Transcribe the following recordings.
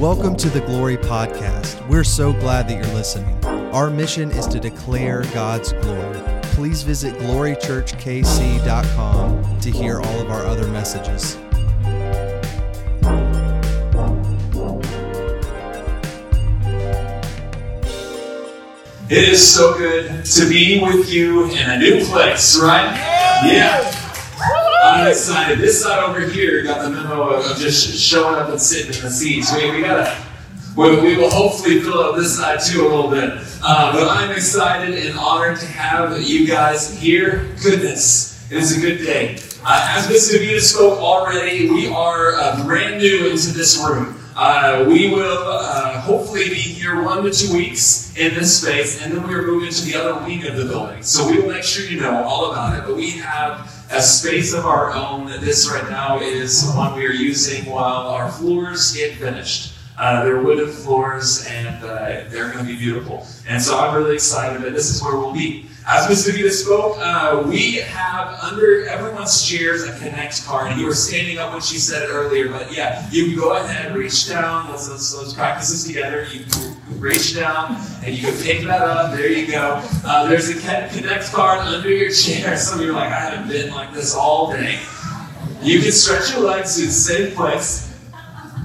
Welcome to the Glory Podcast. We're so glad that you're listening. Our mission is to declare God's glory. Please visit glorychurchkc.com to hear all of our other messages. It is so good to be with you in a new place, right? Yeah. I'm excited. This side over here got the memo of just showing up and sitting in the seats. We, we gotta, we, we will hopefully fill up this side too a little bit. Uh, but I'm excited and honored to have you guys here. Goodness, it is a good day. Uh, as Mr. Vita spoke already, we are uh, brand new into this room. Uh, we will uh, hopefully be here one to two weeks in this space, and then we are moving to the other wing of the building. So we will make sure you know all about it. But we have a space of our own. This right now is one we are using while our floors get finished. Uh, they're wooden floors, and uh, they're going to be beautiful. And so I'm really excited that this is where we'll be. As Ms. Davida spoke, uh, we have under everyone's chairs a Connect card. You were standing up when she said it earlier, but yeah, you can go ahead, reach down. Let's, let's, let's practice this together. You can reach down and you can pick that up. There you go. Uh, there's a Connect card under your chair. Some of you are like, I haven't been like this all day. You can stretch your legs to the same place.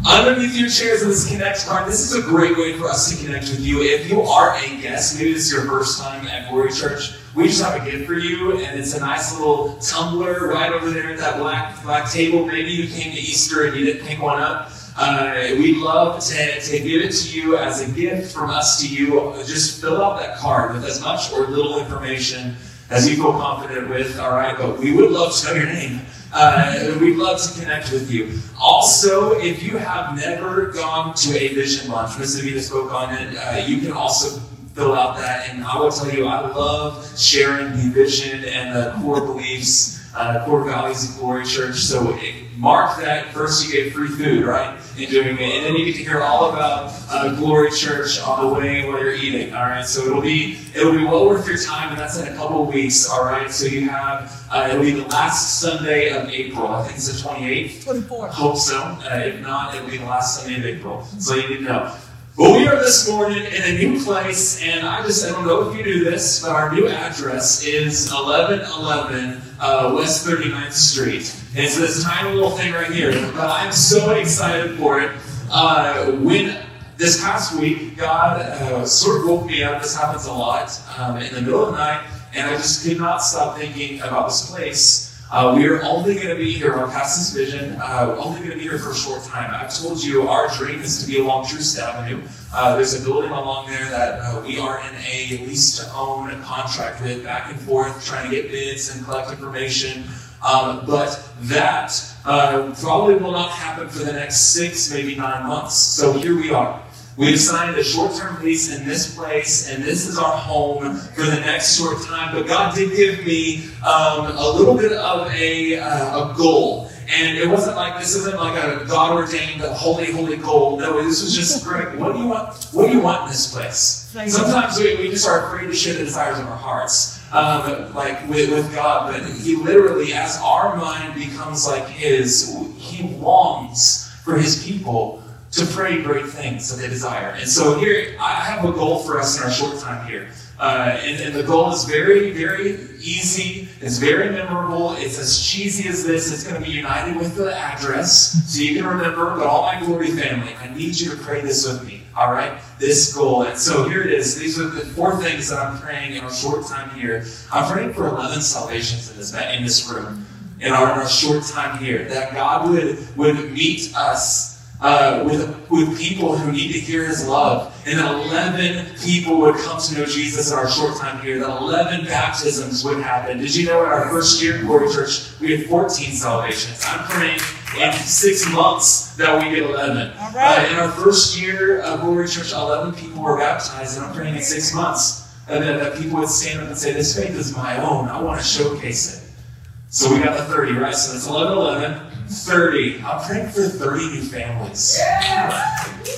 Underneath your chairs in this Connect card, this is a great way for us to connect with you. If you are a guest, maybe this is your first time at Glory Church, we just have a gift for you, and it's a nice little tumbler right over there at that black black table. Maybe you came to Easter and you didn't pick one up. Uh, we'd love to, to give it to you as a gift from us to you. Just fill out that card with as much or little information as you feel confident with, all right? But we would love to know your name. Uh, we'd love to connect with you. Also, if you have never gone to a vision lunch, Ms. Avita spoke on it, uh, you can also fill out that. And I will tell you, I love sharing the vision and the core beliefs, uh, core values of Glory Church. So mark that first you get free food, right? In doing it. And then you get to hear all about uh, Glory Church on the way while you're eating. All right. So it'll be it'll be well worth your time, and that's in a couple of weeks. All right. So you have uh, it'll be the last Sunday of April. I think it's the 28th. 24th. Hope so. Uh, if not, it'll be the last Sunday of April. So you need to know. Well, we are this morning in a new place, and I just I don't know if you knew this, but our new address is 1111 uh, West 39th Street. It's this tiny little thing right here, but I'm so excited for it. Uh, when this past week, God uh, sort of woke me up. This happens a lot um, in the middle of the night, and I just could not stop thinking about this place. Uh, we are only going to be here on Past This Vision, uh, only going to be here for a short time. I've told you our dream is to be along Troost Avenue. Uh, there's a building along there that uh, we are in a lease to own contract with, back and forth, trying to get bids and collect information. Um, but that uh, probably will not happen for the next six, maybe nine months. So here we are. We've signed a short-term lease in this place, and this is our home for the next short time. But God did give me um, a little bit of a, uh, a goal. And it wasn't like this isn't like a God ordained holy, holy goal. No, this was just Greg, what do you want? What do you want in this place? Sometimes we, we just are afraid to share the desires of our hearts. Um, like with, with God, but He literally, as our mind becomes like His, He longs for His people to pray great things that they desire. And so here, I have a goal for us in our short time here. Uh, and, and, the goal is very, very easy. It's very memorable. It's as cheesy as this. It's going to be united with the address. So you can remember, but all my glory family, I need you to pray this with me. All right? This goal. And so here it is. These are the four things that I'm praying in our short time here. I'm praying for 11 salvations in this, in this room. In our, in our short time here, that God would, would meet us uh, with, with people who need to hear his love. And that 11 people would come to know Jesus in our short time here. That 11 baptisms would happen. Did you know in our first year in Glory Church, we had 14 salvations? I'm praying in six months that we get 11. Uh, in our first year of Glory Church, 11 people were baptized, and I'm praying in six months and that, that people would stand up and say, This faith is my own. I want to showcase it. So we got the 30, right? So it's 11 11. 30. I'm praying for 30 new families. Yeah.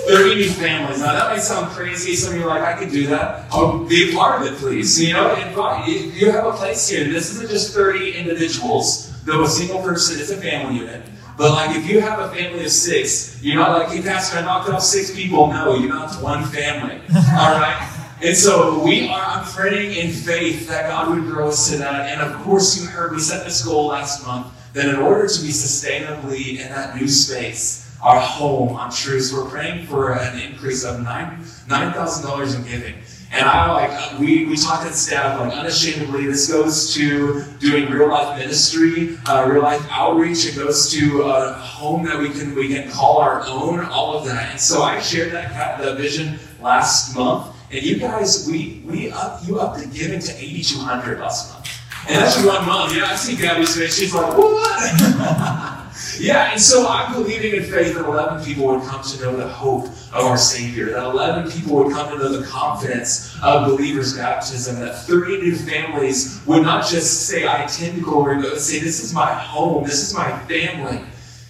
30 new families. Now, that might sound crazy. Some of you are like, I could do that. I'll be a part of it, please. You know, invite. You have a place here. This isn't just 30 individuals, though a single person is a family unit. But like if you have a family of six, you're not like, hey pastor, I knocked off six people. No, you knocked one family. All right? And so we are, I'm praying in faith that God would grow us to that. And of course, you heard we set this goal last month that in order to be sustainably in that new space, our home on Troost, we're praying for an increase of nine nine thousand dollars in giving. And I like we we talked at staff like unashamedly. This goes to doing real life ministry, uh, real life outreach. It goes to a home that we can we can call our own. All of that. And so I shared that the vision last month. And you guys, we we up you up the giving to eighty two hundred last month. And that's one month. Yeah, I see Gabby's face. She's like, what? Yeah, and so I'm believing in faith that 11 people would come to know the hope of our Savior, that 11 people would come to know the confidence of believers' baptism, that 30 new families would not just say, I attend glory, but say, This is my home, this is my family.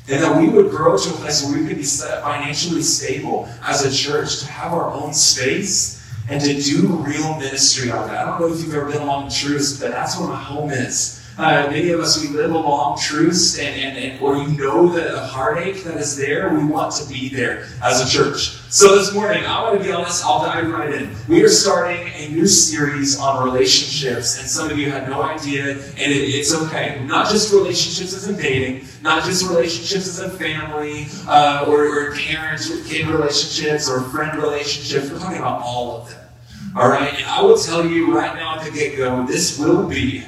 And that we would grow to a place where we could be financially stable as a church, to have our own space and to do real ministry out there. I don't know if you've ever been along the Troost, but that's where my home is. Uh, many of us, we live along Troost, and, and, and or you know the heartache that is there. We want to be there as a church. So this morning, I want to be honest, I'll dive right in. We are starting a new series on relationships, and some of you had no idea, and it, it's okay. Not just relationships as in dating, not just relationships as in family, uh, or, or parents with kid relationships, or friend relationships. We're talking about all of them. All right, and I will tell you right now at the get go, this will be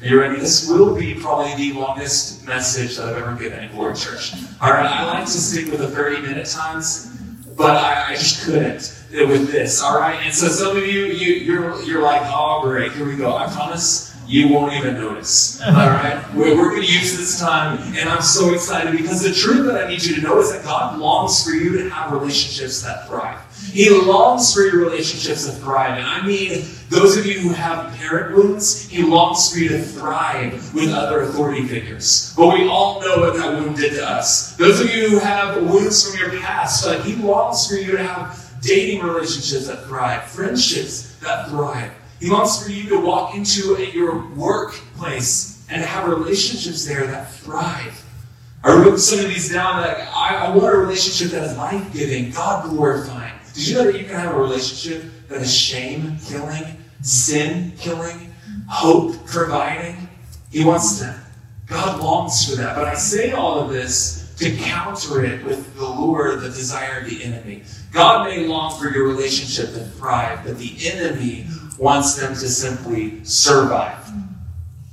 are you ready? This will be probably the longest message that I've ever given in Glory Church. All right, I like to stick with the 30 minute times, but I, I just couldn't with this. All right, and so some of you, you you're you're like, oh great, here we go. I promise you won't even notice. All right, we're, we're going to use this time, and I'm so excited because the truth that I need you to know is that God longs for you to have relationships that thrive. He longs for your relationships to thrive. And I mean, those of you who have parent wounds, he longs for you to thrive with other authority figures. But we all know what that wound did to us. Those of you who have wounds from your past, uh, he longs for you to have dating relationships that thrive, friendships that thrive. He longs for you to walk into your workplace and have relationships there that thrive. I wrote some of these down that I, I want a relationship that is life giving, God glorifying. Did you know that you can have a relationship that is shame killing, sin killing, hope providing? He wants that. God longs for that. But I say all of this to counter it with the lure, the desire of the enemy. God may long for your relationship to thrive, but the enemy wants them to simply survive.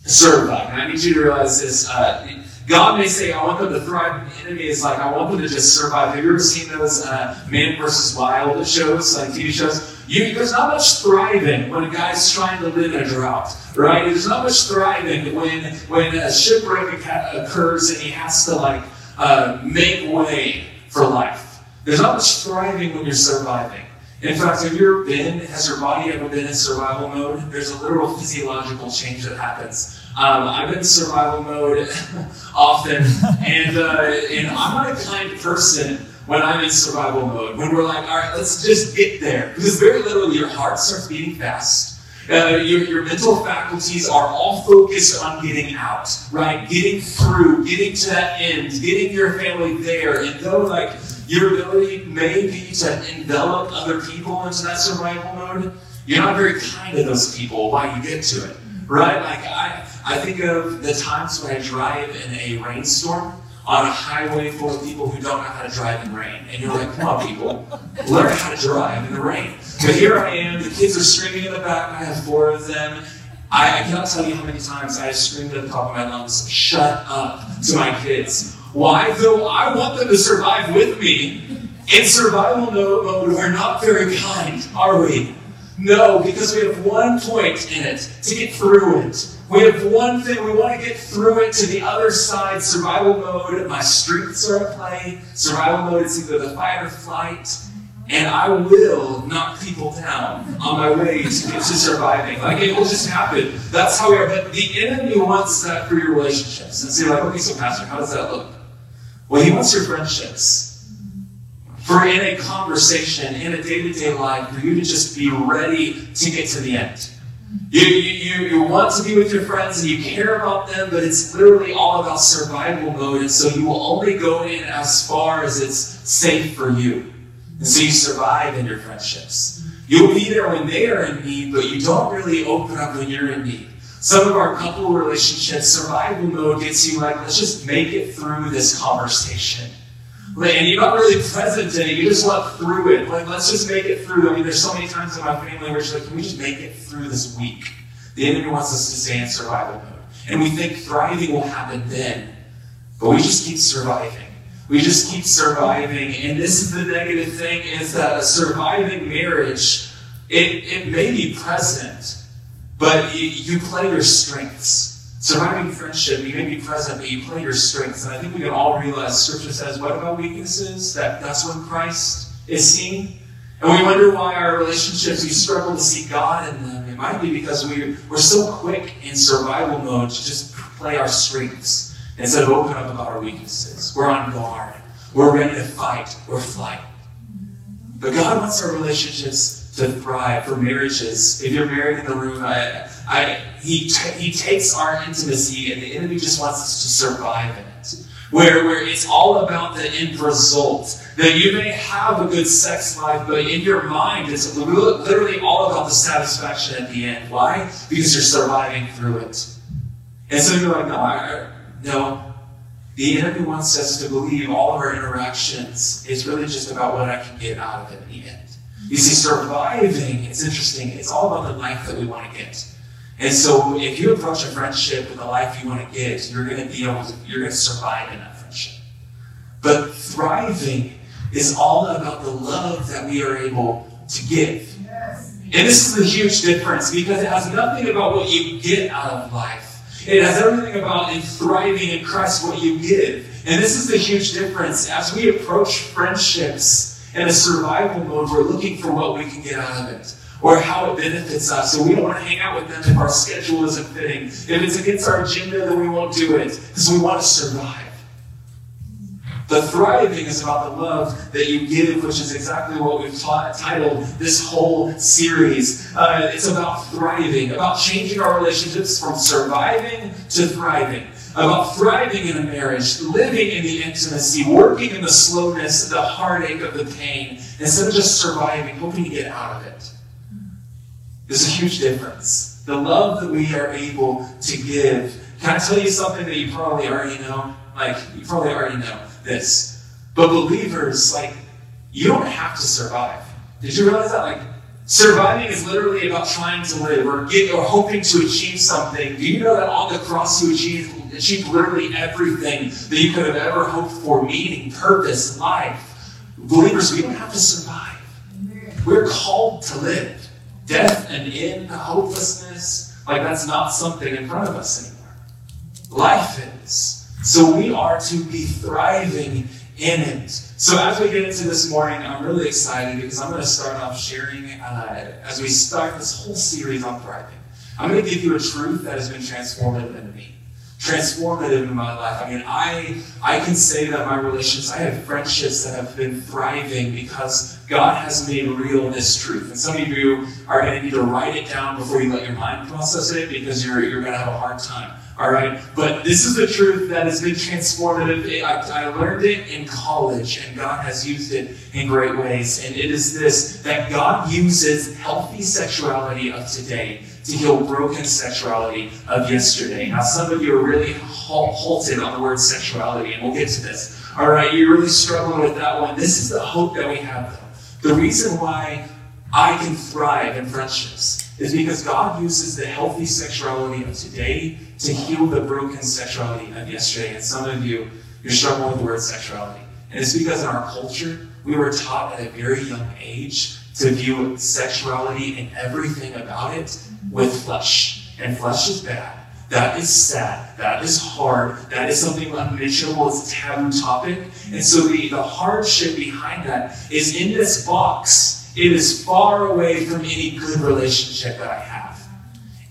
Survive. And I need you to realize this. Uh, God may say, I want them to thrive, and the enemy is like, I want them to just survive. Have you ever seen those uh, Man versus Wild shows, like TV shows? You, there's not much thriving when a guy's trying to live in a drought, right? There's not much thriving when when a shipwreck occurs and he has to like uh, make way for life. There's not much thriving when you're surviving. In fact, have you ever been, has your body ever been in survival mode? There's a literal physiological change that happens. Um, I'm in survival mode often, and, uh, and I'm not a kind person when I'm in survival mode. When we're like, all right, let's just get there. Because very literally, your heart starts beating fast. Uh, your, your mental faculties are all focused on getting out, right? Getting through, getting to that end, getting your family there. And though, like, your ability may be to envelop other people into that survival mode, you're not very kind to those people while you get to it, right? Like, I, I think of the times when I drive in a rainstorm on a highway full of people who don't know how to drive in rain. And you're like, come on, people, learn how to drive in the rain. But here I am, the kids are screaming in the back, I have four of them. I, I cannot tell you how many times I screamed at the top of my lungs, shut up to my kids. Why? Though I want them to survive with me, in survival mode, we're not very kind, are we? No, because we have one point in it to get through it. We have one thing, we want to get through it to the other side. Survival mode, my strengths are at play. Survival mode is either the fight or flight. And I will knock people down on my way to, to surviving. Like it will just happen. That's how we are. But the enemy wants that for your relationships. And so you're like, okay, so Pastor, how does that look? Well, he wants your friendships. For in a conversation, in a day to day life, for you to just be ready to get to the end. You, you, you want to be with your friends and you care about them, but it's literally all about survival mode. And so you will only go in as far as it's safe for you. And so you survive in your friendships. You'll be there when they are in need, but you don't really open up when you're in need. Some of our couple relationships, survival mode gets you like, let's just make it through this conversation. And you're not really present in it, you just let through it. Like, let's just make it through. I mean, there's so many times in my family where it's like, can we just make it through this week? The enemy wants us to stay in survival mode. And we think thriving will happen then. But we just keep surviving. We just keep surviving. And this is the negative thing is that a surviving marriage, it, it may be present, but you, you play your strengths. Surviving friendship, you may be present, but you play your strengths. And I think we can all realize Scripture says, what about weaknesses? That that's when Christ is seen. And we wonder why our relationships, we struggle to see God in them. It might be because we, we're so quick in survival mode to just play our strengths instead of open up about our weaknesses. We're on guard. We're ready to fight or flight. But God wants our relationships to thrive for marriages. If you're married in the room, I, I, he, t- he takes our intimacy and the enemy just wants us to survive in it. Where, where it's all about the end result. That you may have a good sex life, but in your mind, it's literally all about the satisfaction at the end. Why? Because you're surviving through it. And so you're like, no, I, no. The enemy wants us to believe all of our interactions is really just about what I can get out of it in the end. You see, surviving, it's interesting, it's all about the life that we want to get. And so if you approach a friendship with the life you want to get, you're going to be able to, you're going to survive in that friendship. But thriving is all about the love that we are able to give. And this is a huge difference because it has nothing about what you get out of life. It has everything about in thriving in Christ what you give. And this is the huge difference. As we approach friendships in a survival mode, we're looking for what we can get out of it or how it benefits us. So we don't want to hang out with them if our schedule isn't fitting. If it's against our agenda, then we won't do it because we want to survive. The thriving is about the love that you give, which is exactly what we've taught, titled this whole series. Uh, it's about thriving, about changing our relationships from surviving to thriving, about thriving in a marriage, living in the intimacy, working in the slowness, the heartache of the pain, instead of just surviving, hoping to get out of it. There's a huge difference. The love that we are able to give. Can I tell you something that you probably already know? Like, you probably already know this. But believers, like, you don't have to survive. Did you realize that? Like, surviving is literally about trying to live or get or hoping to achieve something. Do you know that on the cross you achieved, achieved literally everything that you could have ever hoped for, meaning, purpose, life? Believers, we don't have to survive. We're called to live death and end, the hopelessness, like that's not something in front of us anymore. Life is. So we are to be thriving in it. So as we get into this morning, I'm really excited because I'm going to start off sharing uh, as we start this whole series on thriving. I'm going to give you a truth that has been transformative in me transformative in my life. I mean, I I can say that my relationships, I have friendships that have been thriving because God has made real this truth. And some of you are going to need to write it down before you let your mind process it because you're you're going to have a hard time. All right, but this is the truth that has been transformative. I, I learned it in college, and God has used it in great ways. And it is this that God uses healthy sexuality of today to heal broken sexuality of yesterday. Now, some of you are really halted on the word sexuality, and we'll get to this. All right, you're really struggling with that one. This is the hope that we have, though. The reason why I can thrive in friendships is because God uses the healthy sexuality of today to heal the broken sexuality of yesterday. And some of you, you're struggling with the word sexuality. And it's because in our culture, we were taught at a very young age to view sexuality and everything about it with flesh. And flesh is bad. That is sad. That is hard. That is something unmentionable. It's a taboo topic. And so the, the hardship behind that is in this box, it is far away from any good relationship that I have.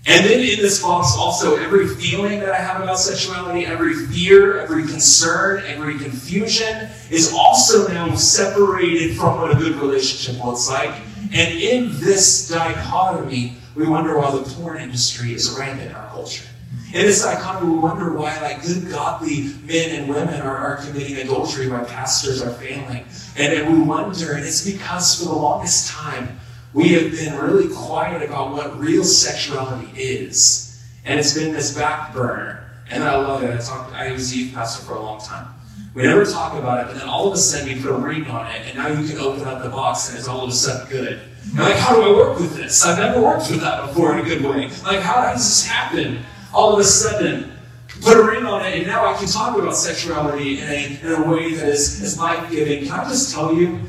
And then in this box, also, every feeling that I have about sexuality, every fear, every concern, every confusion is also now separated from what a good relationship looks like. And in this dichotomy, we wonder why the porn industry is rampant in our culture. In this dichotomy, we wonder why, like, good, godly men and women are, are committing adultery, why pastors are failing. And, and we wonder, and it's because for the longest time, we have been really quiet about what real sexuality is. And it's been this back burner. And I love it. I, talked, I was a youth pastor for a long time. We never talk about it, but then all of a sudden you put a ring on it, and now you can open up the box and it's all of a sudden good. Like, how do I work with this? I've never worked with that before in a good way. Like, how does this happen? All of a sudden, put a ring on it, and now I can talk about sexuality in a, in a way that is, is life giving. Can I just tell you?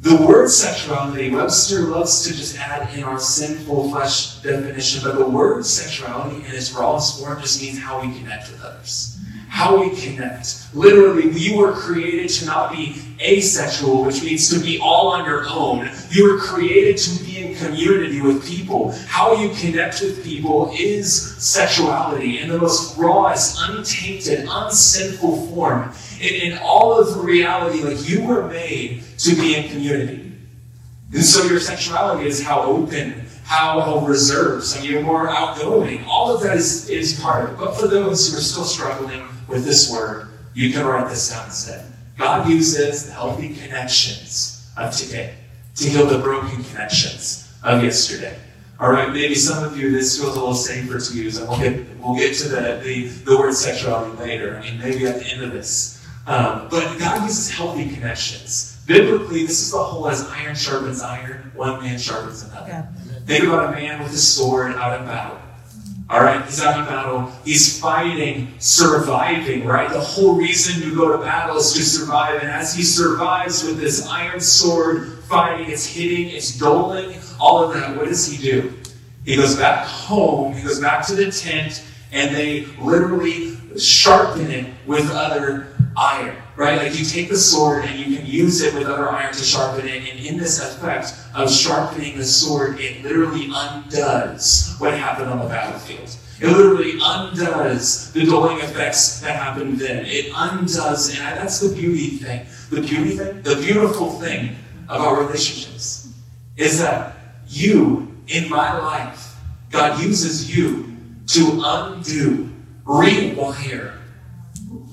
The word sexuality, Webster loves to just add in our sinful flesh definition, but the word sexuality in its rawest form just means how we connect with others how we connect. Literally, we were created to not be asexual, which means to be all on your own. You were created to be in community with people. How you connect with people is sexuality in the most rawest, untainted, unsinful form. In, in all of reality, like you were made to be in community. And so your sexuality is how open how, reserved, some of you are more outgoing. All of that is, is part of it. But for those who are still struggling with this word, you can write this down instead. God uses the healthy connections of today to heal the broken connections of yesterday. All right, maybe some of you this feels a little safer to use, and we'll get we'll get to the the, the word sexuality later. I mean, maybe at the end of this. Um, but God uses healthy connections. Biblically, this is the whole as iron sharpens iron, one man sharpens another. Yeah. Think about a man with a sword out in battle. All right, he's out in battle. He's fighting, surviving, right? The whole reason you go to battle is to survive. And as he survives with this iron sword, fighting, it's hitting, it's doling, all of that, what does he do? He goes back home, he goes back to the tent, and they literally sharpen it with other iron, right? Like you take the sword and you can use it with other iron to sharpen it, and in this effect of sharpening the sword, it literally undoes what happened on the battlefield. It literally undoes the dulling effects that happened then. It undoes, and that's the beauty thing. The beauty thing, the beautiful thing about relationships is that you, in my life, God uses you to undo, rewire,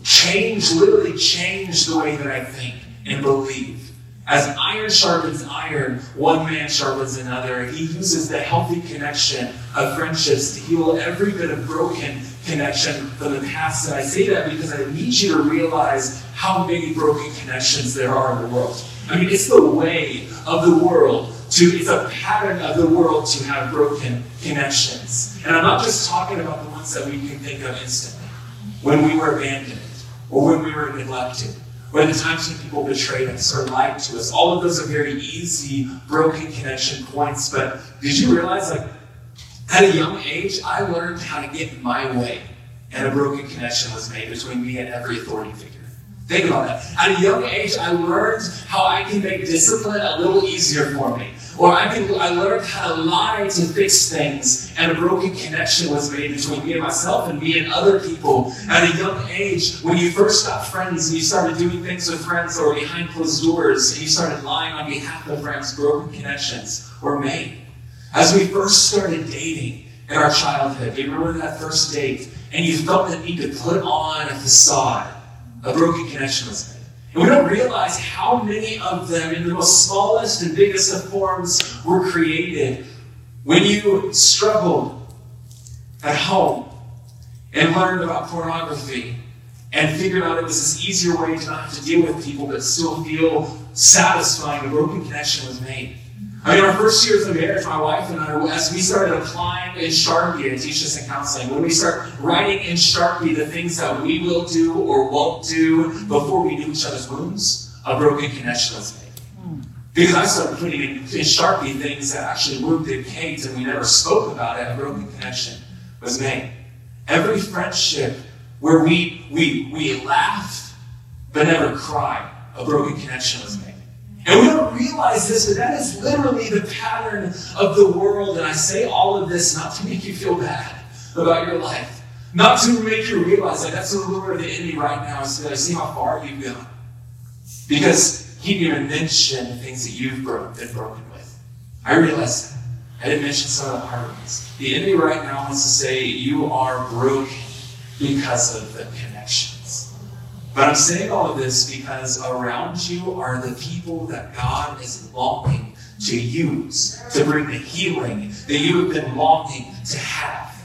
change, literally change the way that I think and believe. As iron sharpens iron, one man sharpens another. He uses the healthy connection of friendships to heal every bit of broken connection from the past. And I say that because I need you to realize how many broken connections there are in the world. I mean, it's the way of the world to, it's a pattern of the world to have broken connections. And I'm not just talking about the ones that we can think of instantly. When we were abandoned, or when we were neglected, or the times when people betrayed us or lied to us. All of those are very easy broken connection points. But did you realize, like, at a young age, I learned how to get my way, and a broken connection was made between me and every authority figure. Think about that. At a young age, I learned how I can make discipline a little easier for me. Or I, can, I learned how to lie to fix things, and a broken connection was made between me and myself and me and other people. At a young age, when you first got friends and you started doing things with friends or behind closed doors, and you started lying on behalf of friends, broken connections were made. As we first started dating in our childhood, do you remember that first date? And you felt the need to put on a facade. A broken connection was made. And we don't realize how many of them, in the most smallest and biggest of forms, were created when you struggled at home and learned about pornography and figured out it was this easier way to not have to deal with people but still feel satisfying. A broken connection was made. I mean, our first years of marriage, my wife and I, as we started applying in Sharpie to teach us in counseling, when we start writing in Sharpie the things that we will do or won't do before we knew each other's wounds, a broken connection was made. Because I started putting in, in Sharpie things that actually wounded Kate and we never spoke about it, a broken connection was made. Every friendship where we, we, we laughed but never cried, a broken connection was made. And we don't realize this, but that is literally the pattern of the world. And I say all of this not to make you feel bad about your life, not to make you realize that that's the lure of the enemy right now to see how far you've gone. Because he didn't even mention things that you've been broken with. I realize that. I didn't mention some of the hard ones. The enemy right now wants to say you are broken because of the connections. But I'm saying all of this because around you are the people that God is longing to use to bring the healing that you have been longing to have.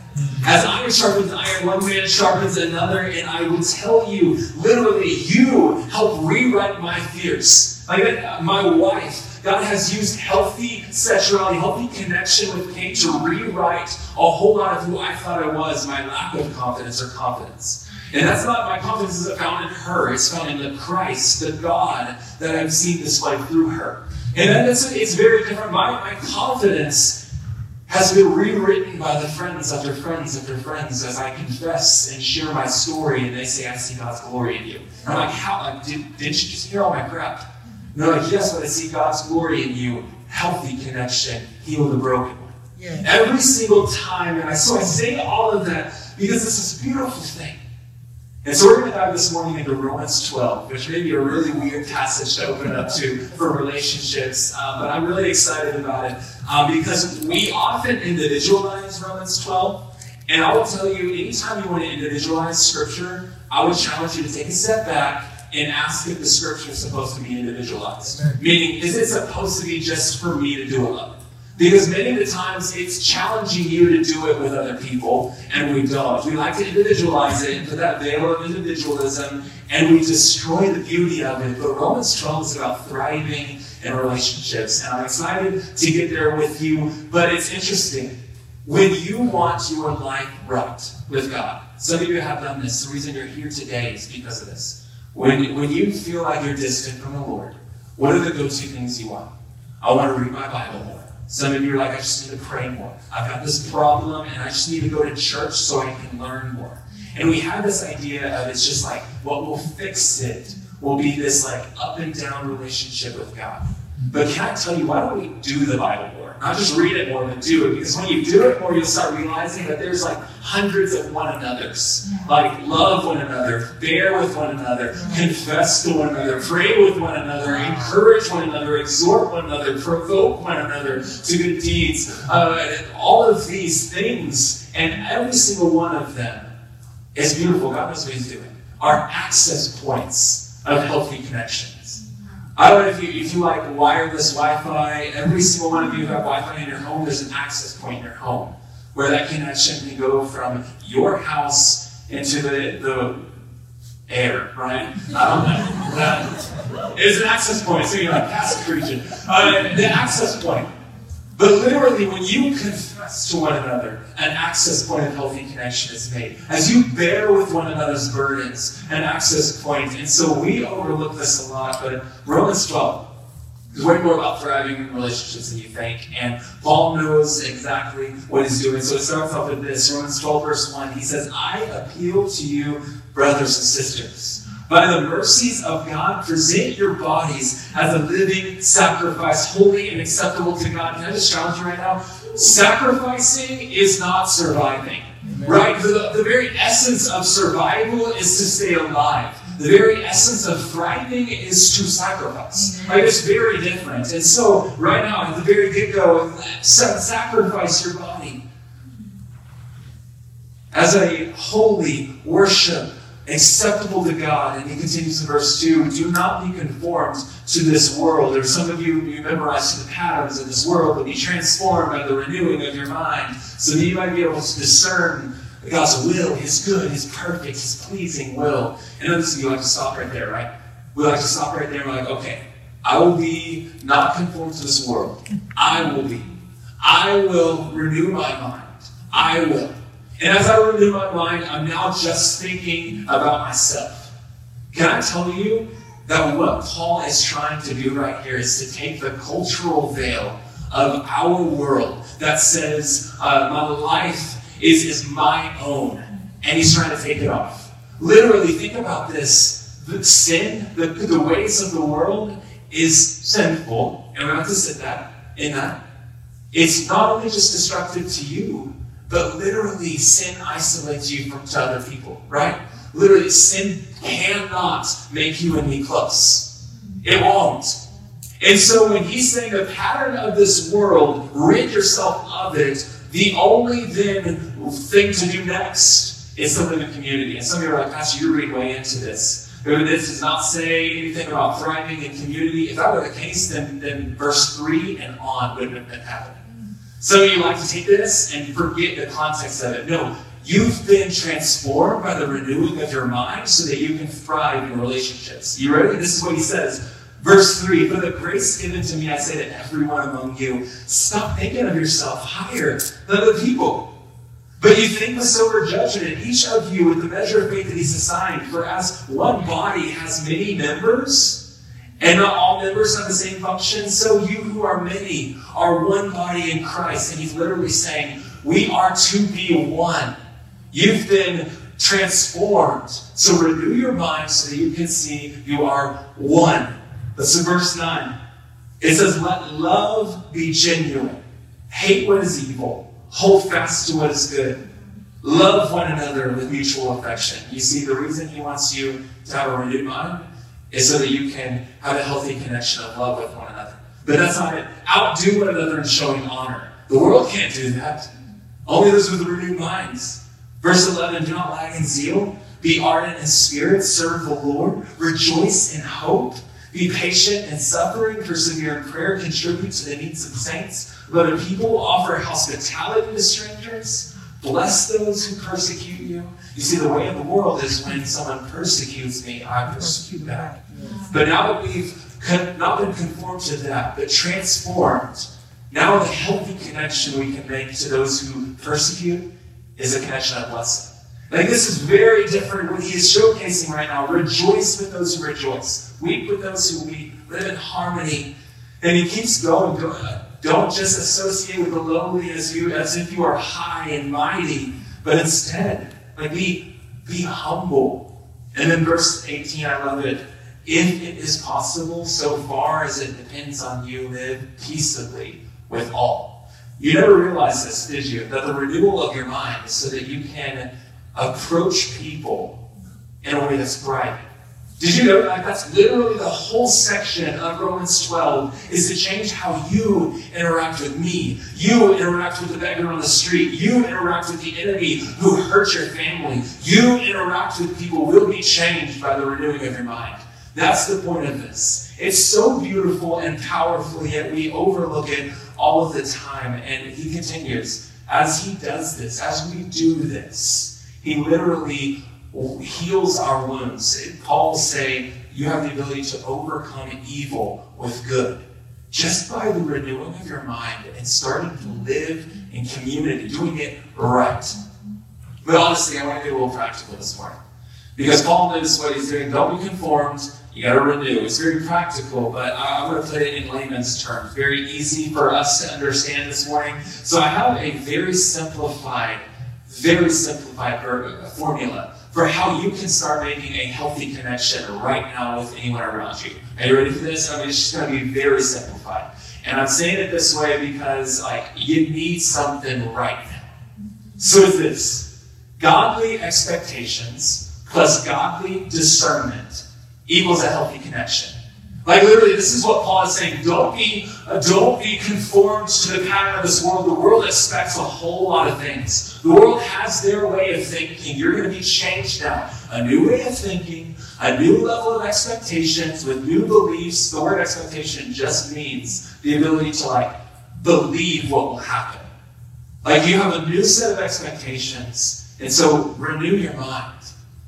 As iron sharpens iron, one man sharpens another, and I will tell you, literally, you help rewrite my fears. Like my wife, God has used healthy sexuality, healthy connection with me to rewrite a whole lot of who I thought I was, my lack of confidence or confidence. And that's not my confidence is found in her. It's found in the Christ, the God that I've seen displayed through her. And then it's, it's very different. My, my confidence has been rewritten by the friends of after friends of after friends as I confess and share my story, and they say, I see God's glory in you. And I'm like, how? Like, did, didn't you just hear all my crap? And they're like, yes, but I see God's glory in you. Healthy connection, heal the broken one. Yeah. Every single time. And I, so I say all of that because it's this is beautiful thing. And so we're going to dive this morning into Romans 12, which may be a really weird passage to open up to for relationships, um, but I'm really excited about it um, because we often individualize Romans 12. And I will tell you, anytime you want to individualize Scripture, I would challenge you to take a step back and ask if the Scripture is supposed to be individualized. Meaning, is it supposed to be just for me to do it? Because many of the times it's challenging you to do it with other people, and we don't. We like to individualize it and put that veil of individualism, and we destroy the beauty of it. But Romans 12 is about thriving in relationships, and I'm excited to get there with you. But it's interesting. When you want your life right with God, some of you have done this. The reason you're here today is because of this. When, when you feel like you're distant from the Lord, what are the go to things you want? I want to read my Bible more. Some of you are like, I just need to pray more. I've got this problem and I just need to go to church so I can learn more. And we have this idea of it's just like what will fix it will be this like up and down relationship with God. But can I tell you, why don't we do the Bible? Not just read it more, but do it. Because when you do it more, you'll start realizing that there's like hundreds of one another's. Like love one another, bear with one another, confess to one another, pray with one another, encourage one another, exhort one another, provoke one another to good deeds. Uh, all of these things, and every single one of them is beautiful. God knows what He's doing. Are access points of healthy connection. I don't know if you, if you like wireless Wi-Fi. Every single one of you have Wi-Fi in your home. There's an access point in your home where that connection can go from your house into the, the air, right? Know. it's an access point. So you're like, passive region. Uh, the access point. But literally, when you confess to one another, an access point of healthy connection is made. As you bear with one another's burdens, an access point. And so we overlook this a lot, but Romans 12 is way more about thriving in relationships than you think. And Paul knows exactly what he's doing. So it starts off with this Romans 12, verse 1. He says, I appeal to you, brothers and sisters by the mercies of God, present your bodies as a living sacrifice, holy and acceptable to God. Can I just challenge you right now? Sacrificing is not surviving, right? The, the very essence of survival is to stay alive. The very essence of thriving is to sacrifice. Right? It's very different. And so, right now, at the very get go, sacrifice your body as a holy worship acceptable to God. And he continues in verse 2 Do not be conformed to this world. Or some of you, you memorize the patterns of this world, but be transformed by the renewing of your mind so that you might be able to discern God's will, His good, His perfect, His pleasing will. And others you like to stop right there, right? We like to stop right there and we're like, okay, I will be not conformed to this world. I will be. I will renew my mind. I will. And as I renew my mind, I'm now just thinking about myself. Can I tell you that what Paul is trying to do right here is to take the cultural veil of our world that says uh, my life is, is my own, and he's trying to take it off. Literally, think about this. The sin, the, the ways of the world is sinful, and we have to sit that in that. It's not only just destructive to you, but literally, sin isolates you from to other people, right? Literally, sin cannot make you and me close. It won't. And so when he's saying the pattern of this world, rid yourself of it, the only then thing to do next is to live in community. And some of you are like, Pastor, you read way into this. This does not say anything about thriving in community. If that were the case, then, then verse 3 and on wouldn't have been. Some of you like to take this and forget the context of it. No, you've been transformed by the renewing of your mind so that you can thrive in relationships. You ready? This is what he says. Verse 3 For the grace given to me, I say to everyone among you, stop thinking of yourself higher than other people. But you think with sober judgment, each of you with the measure of faith that he's assigned. For as one body has many members, and not all members have the same function, so you who are many are one body in Christ. And he's literally saying, we are to be one. You've been transformed. So renew your mind so that you can see you are one. Listen, verse 9. It says, Let love be genuine. Hate what is evil Hold fast to what is good. Love one another with mutual affection. You see, the reason he wants you to have a renewed mind is so that you can have a healthy connection of love with one another. But that's not it. Outdo one another in showing honor. The world can't do that. Only those with renewed minds. Verse 11 Do not lag in zeal. Be ardent in spirit. Serve the Lord. Rejoice in hope. Be patient in suffering. Persevere in prayer. Contribute to the needs of saints let a people offer hospitality to strangers. Bless those who persecute you. You see, the way of the world is when someone persecutes me, I persecute back. But now that we've not been conformed to that, but transformed, now the healthy connection we can make to those who persecute is a connection of blessing. Like this is very different what he is showcasing right now. Rejoice with those who rejoice. Weep with those who weep. Live in harmony. And he keeps going. Don't just associate with the lowly as you as if you are high and mighty, but instead, like be be humble. And then verse 18, I love it. If it is possible, so far as it depends on you, live peaceably with all. You never realized this, did you? That the renewal of your mind is so that you can approach people in a way that's bright did you know that that's literally the whole section of Romans 12 is to change how you interact with me. You interact with the beggar on the street. You interact with the enemy who hurt your family. You interact with people will be changed by the renewing of your mind. That's the point of this. It's so beautiful and powerful, yet we overlook it all of the time. And he continues, as he does this, as we do this, he literally heals our wounds. Paul say you have the ability to overcome evil with good just by the renewing of your mind and starting to live in community, doing it right. But honestly, I want to get a little practical this morning. Because Paul knows what he's doing. Don't be conformed. You got to renew. It's very practical, but I'm going to put it in layman's terms. Very easy for us to understand this morning. So I have a very simplified, very simplified formula for how you can start making a healthy connection right now with anyone around you. Are you ready for this? I mean, it's just going to be very simplified. And I'm saying it this way because, like, you need something right now. So it's this godly expectations plus godly discernment equals a healthy connection. Like literally, this is what Paul is saying. Don't be, don't be conformed to the pattern of this world. The world expects a whole lot of things. The world has their way of thinking. You're going to be changed now. A new way of thinking, a new level of expectations with new beliefs. The word expectation just means the ability to like believe what will happen. Like you have a new set of expectations, and so renew your mind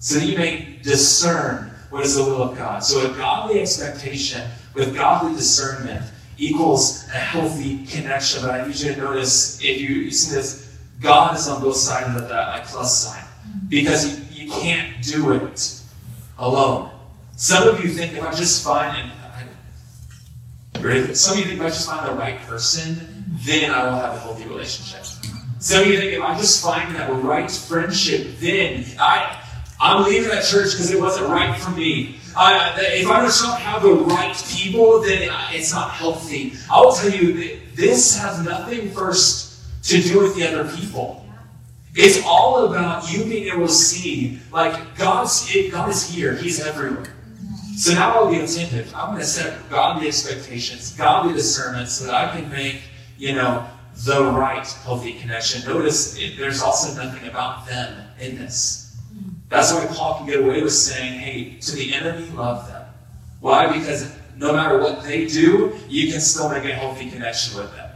so that you may discern what is the will of God. So a godly expectation with godly discernment equals a healthy connection. But I need you to notice if you, you see this, God is on both sides of that plus sign. Because you, you can't do it alone. Some of you think if I just find and some of you think if I just find the right person, then I will have a healthy relationship. Some of you think if I just find that right friendship, then I I'm leaving that church because it wasn't right for me. Uh, if I don't have the right people, then it's not healthy. I will tell you that this has nothing first to do with the other people. It's all about you being able to see, like God's God is here. He's everywhere. So now I'll be attentive. I'm going to set godly expectations, godly discernment, so that I can make, you know, the right healthy connection. Notice it, there's also nothing about them in this. That's why Paul can get away with saying, hey, to the enemy, love them. Why? Because no matter what they do, you can still make a healthy connection with them.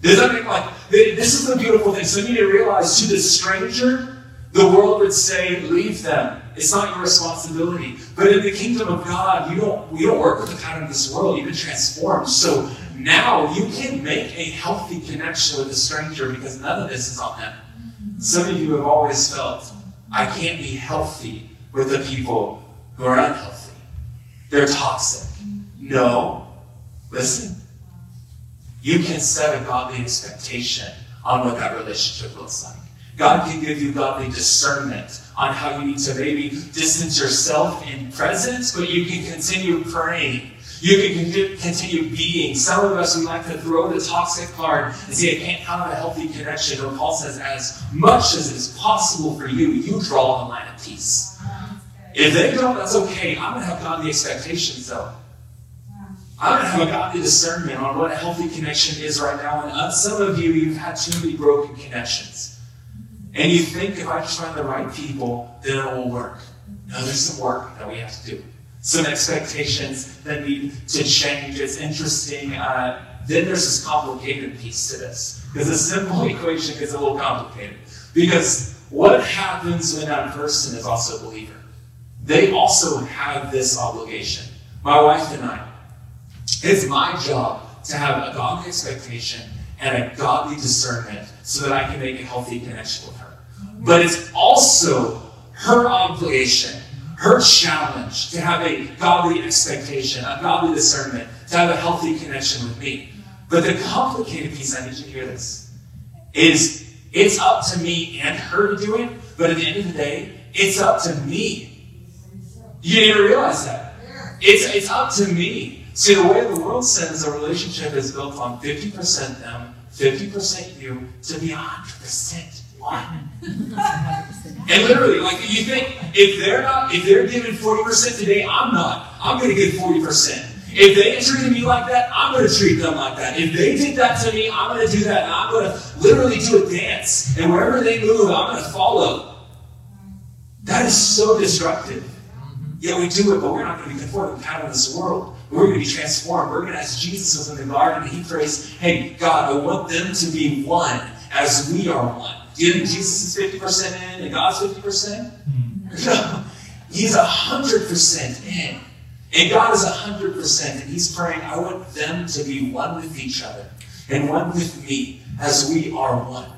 Does that make like this is the beautiful thing? So you need to realize to the stranger, the world would say, leave them. It's not your responsibility. But in the kingdom of God, you don't you don't work with the pattern of this world. You've been transformed. So now you can make a healthy connection with a stranger because none of this is on them. Some of you have always felt, I can't be healthy with the people who are unhealthy. They're toxic. No. Listen. You can set a godly expectation on what that relationship looks like. God can give you godly discernment on how you need to maybe distance yourself in presence, but you can continue praying. You can continue being. Some of us, we like to throw the toxic card and say, I can't have a healthy connection. No, Paul says, as much as is possible for you, you draw the line of peace. If they don't, that's okay. I'm going to have godly expectations, though. I'm going to have a godly discernment on what a healthy connection is right now. And uh, some of you, you've had too many broken connections. And you think if I just find the right people, then it will work. No, there's some work that we have to do. Some expectations that need to change. It's interesting. Uh, then there's this complicated piece to this. Because a simple equation gets a little complicated. Because what happens when that person is also a believer? They also have this obligation. My wife and I, it's my job to have a godly expectation and a godly discernment so that I can make a healthy connection with her. But it's also her obligation, her challenge to have a godly expectation, a godly discernment, to have a healthy connection with me. But the complicated piece, I need you to hear this, is it's up to me and her to do it, but at the end of the day, it's up to me. You need to realize that. It's, it's up to me See, the way the world says a relationship is built on 50% them, 50% you, to be 100% one. and literally, like you think, if they're not, if they're giving 40% today, I'm not. I'm going to give 40%. If they treated me like that, I'm going to treat them like that. If they did that to me, I'm going to do that. And I'm going to literally do a dance. And wherever they move, I'm going to follow. That is so destructive. Yeah, we do it, but we're not going to be conformed to the pattern of this world. We're going to be transformed. We're going to, as Jesus was in the garden, and he prays, hey, God, I want them to be one as we are one. Think Jesus is 50% in and God's 50%? Mm. No. He's 100% in. And God is 100%. And he's praying, I want them to be one with each other and one with me as we are one.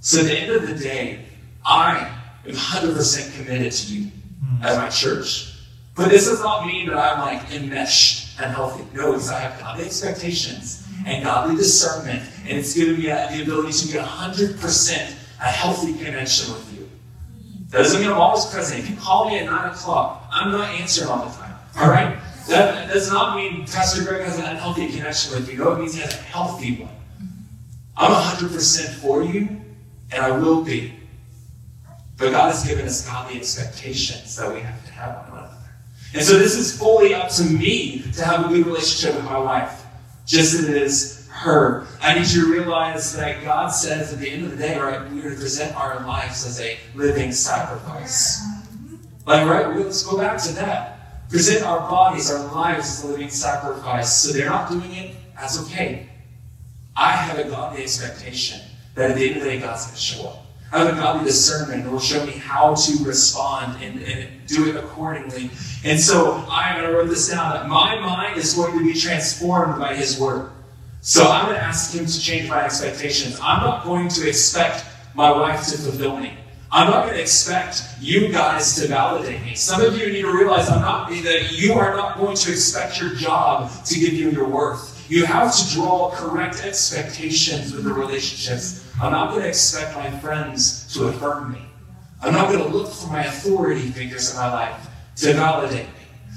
So at the end of the day, I am 100% committed to you mm. as my church. But this does not mean that I'm like enmeshed and healthy. No, because I have godly expectations and godly discernment, and it's given me the ability to get 100% a healthy connection with you. That doesn't mean I'm always present. If you call me at 9 o'clock, I'm not answering all the time. All right? That does not mean Pastor Greg has an unhealthy connection with you. No, it means he has a healthy one. I'm 100% for you, and I will be. But God has given us godly expectations that we have to have one another. And so this is fully up to me to have a good relationship with my wife, just as it is her. I need you to realize that God says at the end of the day, right, we're to present our lives as a living sacrifice. Like, right, let's go back to that. Present our bodies, our lives as a living sacrifice. So they're not doing it, that's okay. I have a godly expectation that at the end of the day, God's going to show up. I have a godly discernment and will show me how to respond and, and do it accordingly. And so I, I wrote this down that my mind is going to be transformed by His Word. So I'm going to ask Him to change my expectations. I'm not going to expect my wife to fulfill me. I'm not going to expect you guys to validate me. Some of you need to realize I'm not that you are not going to expect your job to give you your worth. You have to draw correct expectations with the relationships I'm not going to expect my friends to affirm me. I'm not going to look for my authority figures in my life to validate.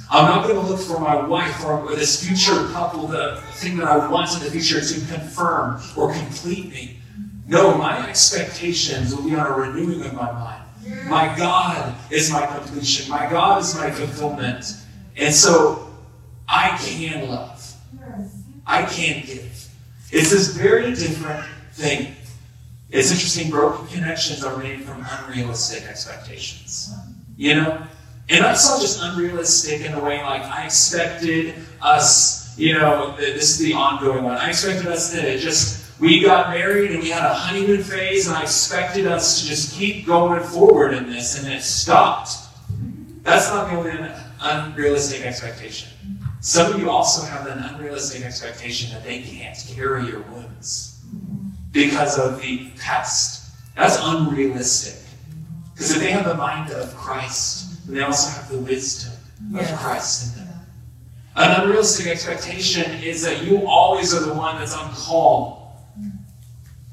I'm not going to look for my wife or this future couple, the thing that I want in the future, to confirm or complete me. No, my expectations will be on a renewing of my mind. My God is my completion. My God is my fulfillment. And so I can love. I can give. It's this very different thing. It's interesting, broken connections are made from unrealistic expectations. You know? And that's not just unrealistic in the way like I expected us, you know, this is the ongoing one. I expected us to just, we got married and we had a honeymoon phase, and I expected us to just keep going forward in this, and it stopped. That's not the only unrealistic expectation. Some of you also have an unrealistic expectation that they can't carry your wounds because of the past. That's unrealistic. Because if they have the mind of Christ, and they also have the wisdom of Christ in them. An unrealistic expectation is that you always are the one that's on call.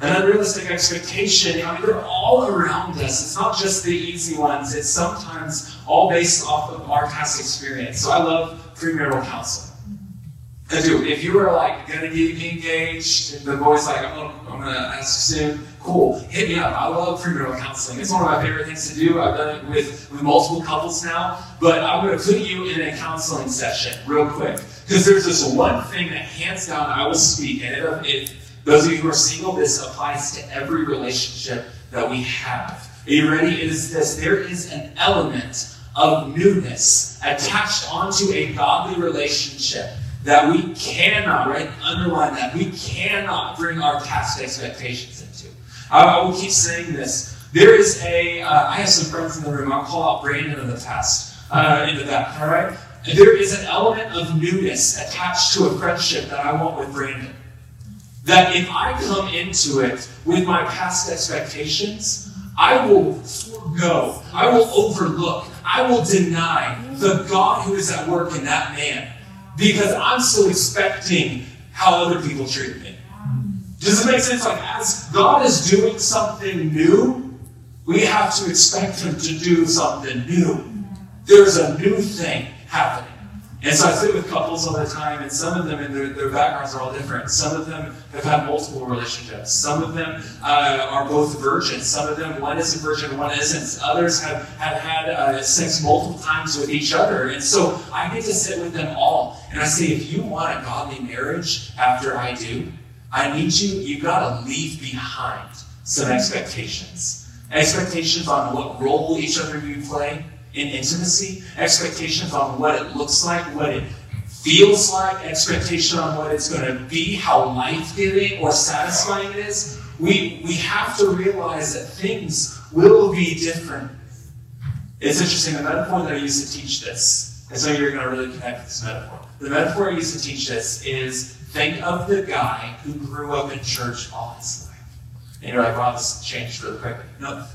An unrealistic expectation, I mean, they're all around us. It's not just the easy ones, it's sometimes all based off of our past experience. So I love premarital counseling. If you were like gonna get engaged, and the boy's like, I'm gonna, I'm gonna ask soon, cool, hit me up. I love premarital counseling. It's one of my favorite things to do. I've done it with, with multiple couples now, but I'm gonna put you in a counseling session real quick. Because there's this one thing that hands down I will speak, and it, it, those of you who are single, this applies to every relationship that we have. Are you ready? It is this there is an element of newness attached onto a godly relationship that we cannot, right? Underline that. We cannot bring our past expectations into. I, will keep saying this. There is a. Uh, I have some friends in the room. I'll call out Brandon in the past, uh, into that, all right? There is an element of newness attached to a friendship that I want with Brandon. That if I come into it with my past expectations, I will forego, I will overlook, I will deny the God who is at work in that man because I'm still expecting how other people treat me. Does it make sense? Like, as God is doing something new, we have to expect Him to do something new. There's a new thing happening. And so I sit with couples all the time, and some of them, and their, their backgrounds are all different. Some of them have had multiple relationships. Some of them uh, are both virgins. Some of them, one is a virgin, one isn't. Others have, have had uh, sex multiple times with each other. And so I get to sit with them all. And I say, if you want a godly marriage after I do, I need you, you've got to leave behind some expectations. Expectations on what role each other you play in intimacy, expectations on what it looks like, what it feels like, expectation on what it's going to be, how life giving or satisfying it is. We, we have to realize that things will be different. It's interesting, the metaphor that I used to teach this, and so you're going to really connect with this metaphor. The metaphor I used to teach this is think of the guy who grew up in church all his life. And you're like, wow, this changed really quickly. No,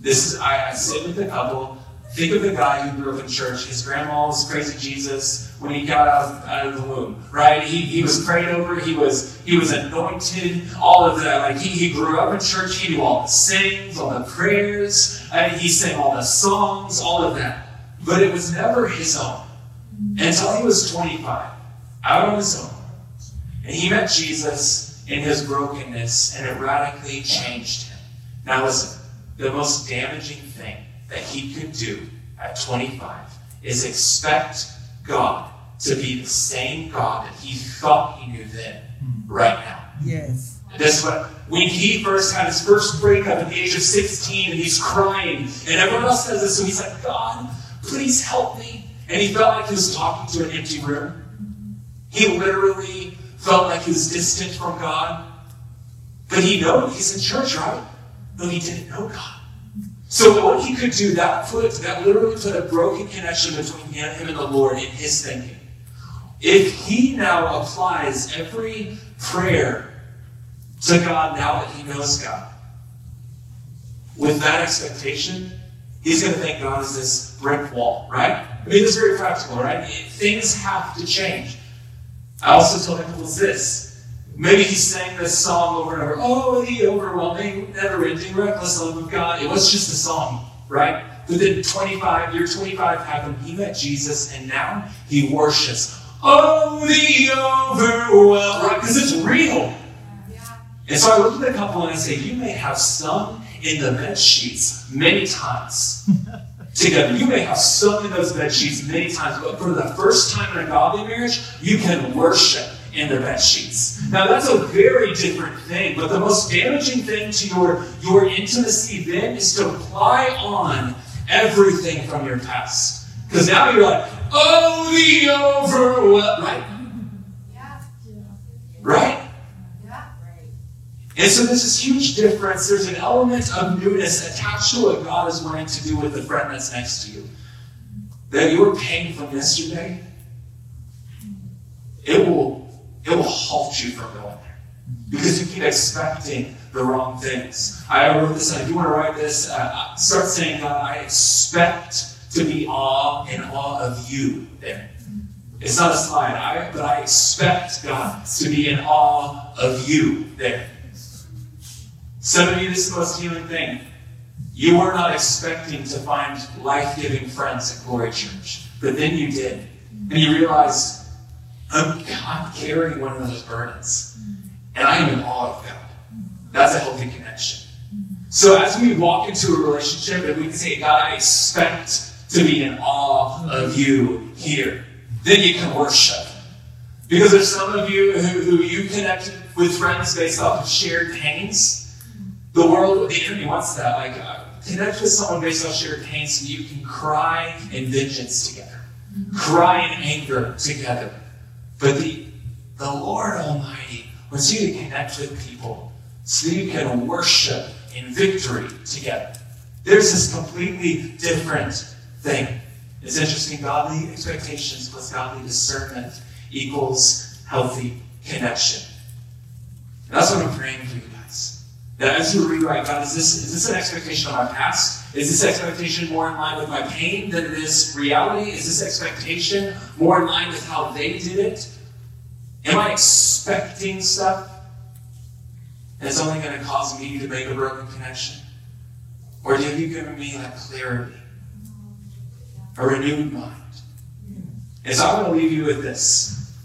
this is, I, I sit with a couple Think of the guy who grew up in church. His grandma was crazy Jesus when he got out, out of the womb, right? He, he was prayed over. He was he was anointed. All of that. Like he, he grew up in church. He knew all the sings, all the prayers. and he sang all the songs, all of that. But it was never his own until he was 25, out on his own. And he met Jesus in his brokenness, and it radically changed him. Now listen, the most damaging thing that he could do at 25 is expect God to be the same God that he thought he knew then, hmm. right now. Yes. This what when he first had his first breakup at the age of 16 and he's crying, and everyone else says this, and he's like, God, please help me. And he felt like he was talking to an empty room. He literally felt like he was distant from God. But he knows he's in church, right? No, he didn't know God. So what he could do, that put that literally put a broken connection between him and the Lord in his thinking. If he now applies every prayer to God now that he knows God, with that expectation, he's going to think God is this brick wall, right? I mean, it's very practical, right? Things have to change. I also told him this Maybe he sang this song over and over. Oh, the overwhelming, never-ending, reckless love of God. It was just a song, right? But then 25, year 25 happened. He met Jesus, and now he worships. Oh, the overwhelming, right? Because it's real. And so I look at the couple and I say, you may have sung in the bed sheets many times. together. You may have sung in those bed sheets many times, but for the first time in a godly marriage, you can worship in the bed sheets. Now that's a very different thing, but the most damaging thing to your, your intimacy then is to apply on everything from your past. Because now you're like, oh, the overwhelm, right? Yeah. Right? And so there's this huge difference. There's an element of newness attached to what God is wanting to do with the friend that's next to you. That your pain from yesterday, it will, it will halt you from going there. Because you keep expecting the wrong things. I wrote this, I do want to write this. Uh, start saying, God, I expect to be awe in awe of you there. It's not a slide, I, but I expect God to be in awe of you there. Some of you, this is the most healing thing. You were not expecting to find life giving friends at Glory Church, but then you did. And you realized, I'm, I'm carrying one of those burdens, and I am in awe of God. That's a healthy connection. So as we walk into a relationship and we can say, God, I expect to be in awe of you here, then you can worship. Because there's some of you who, who you connect with friends based off of shared pains the world, the enemy wants that. Like, uh, connect with someone based on shared pain so you can cry in vengeance together, cry in anger together. But the, the Lord Almighty wants you to connect with people so you can worship in victory together. There's this completely different thing. It's interesting. Godly expectations plus godly discernment equals healthy connection. And that's what I'm praying for you guys. that as you rewrite, God, is this, is this an expectation of my past? Is this expectation more in line with my pain than it is reality? Is this expectation more in line with how they did it? Am I expecting stuff that's only going to cause me to make a broken connection? Or have you given me that clarity, a renewed mind? And so I'm going to leave you with this.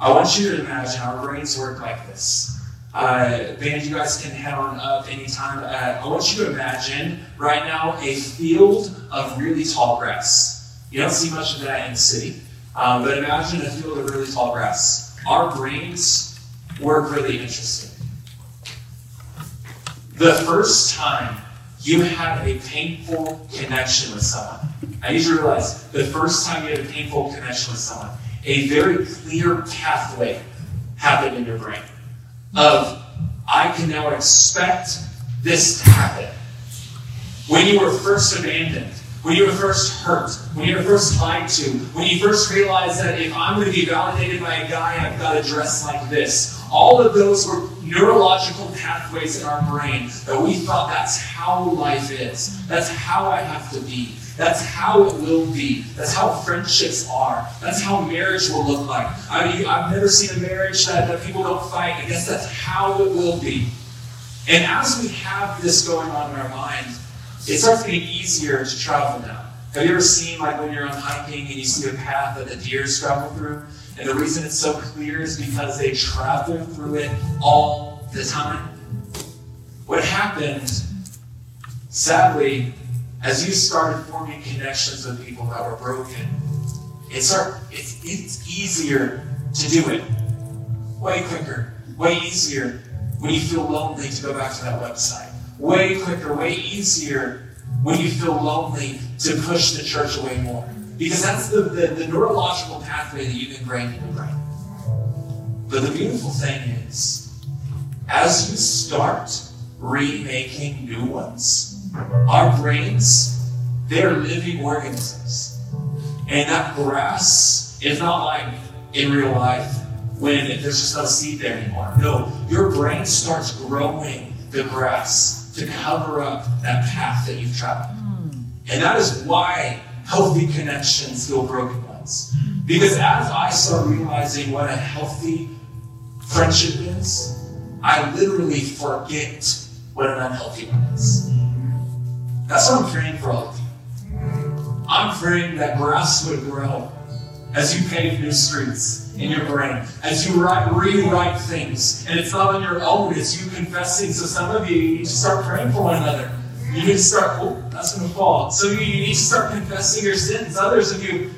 I want you to imagine our brains work like this. Uh, band, you guys can head on up anytime. Uh, I want you to imagine right now a field of really tall grass. You don't see much of that in the city, um, but imagine a field of really tall grass. Our brains work really interesting. The first time you had a painful connection with someone, I need you to realize the first time you had a painful connection with someone, a very clear pathway happened in your brain of I can now expect this to happen. When you were first abandoned, when you were first hurt, when you were first lied to, when you first realized that if I'm going to be validated by a guy, I've got to dress like this. All of those were neurological pathways in our brain that we thought that's how life is. That's how I have to be. That's how it will be. That's how friendships are. That's how marriage will look like. I mean, I've never seen a marriage that, that people don't fight. I guess that's how it will be. And as we have this going on in our mind, it starts getting easier to travel now. Have you ever seen, like, when you're on hiking and you see a path that the deers travel through? And the reason it's so clear is because they travel through it all the time. What happened, sadly, as you started forming connections with people that were broken, it's, it's, it's easier to do it. Way quicker, way easier when you feel lonely to go back to that website. Way quicker, way easier when you feel lonely to push the church away more. Because that's the, the, the neurological pathway that you've ingrained in your brain. But the beautiful thing is, as you start remaking new ones, our brains, they're living organisms. And that grass is not like in real life when there's just no seed there anymore. No, your brain starts growing the grass to cover up that path that you've traveled. Hmm. And that is why healthy connections feel broken ones. Because as I start realizing what a healthy friendship is, I literally forget what an unhealthy one is. That's what I'm praying for all of you. I'm praying that grass would grow as you pave new streets in your brain, as you write, rewrite things. And it's not on your own, it's you confessing. So some of you, you need to start praying for one another. You need to start, oh, that's going to fall. So you need to start confessing your sins. Others of you,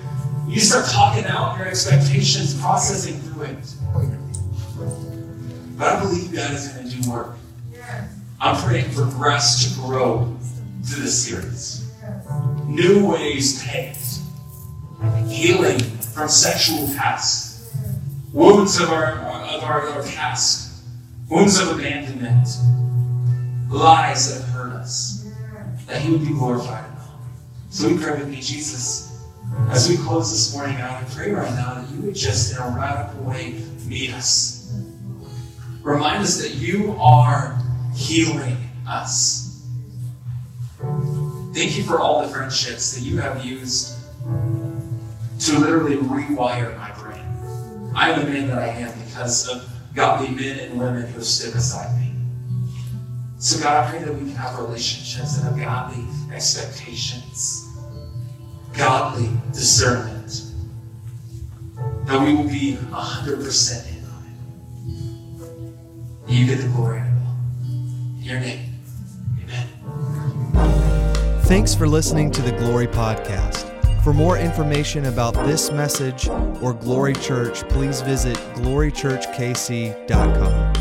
you start talking out your expectations, processing through it. But I believe God is going to do work. I'm praying for grass to grow through this series. New ways paved. Healing from sexual past. Wounds of our, of our, our past. Wounds of abandonment. Lies that hurt us. That He would be glorified in all. So we pray with me, Jesus. As we close this morning I pray right now that you would just, in a radical way, meet us. Remind us that you are healing us. Thank you for all the friendships that you have used to literally rewire my brain. I am the man that I am because of godly men and women who have stood beside me. So, God, I pray that we can have relationships that have godly expectations, godly discernment, that we will be 100% in on it. You get the glory of it all. In your name. Thanks for listening to the Glory Podcast. For more information about this message or Glory Church, please visit glorychurchkc.com.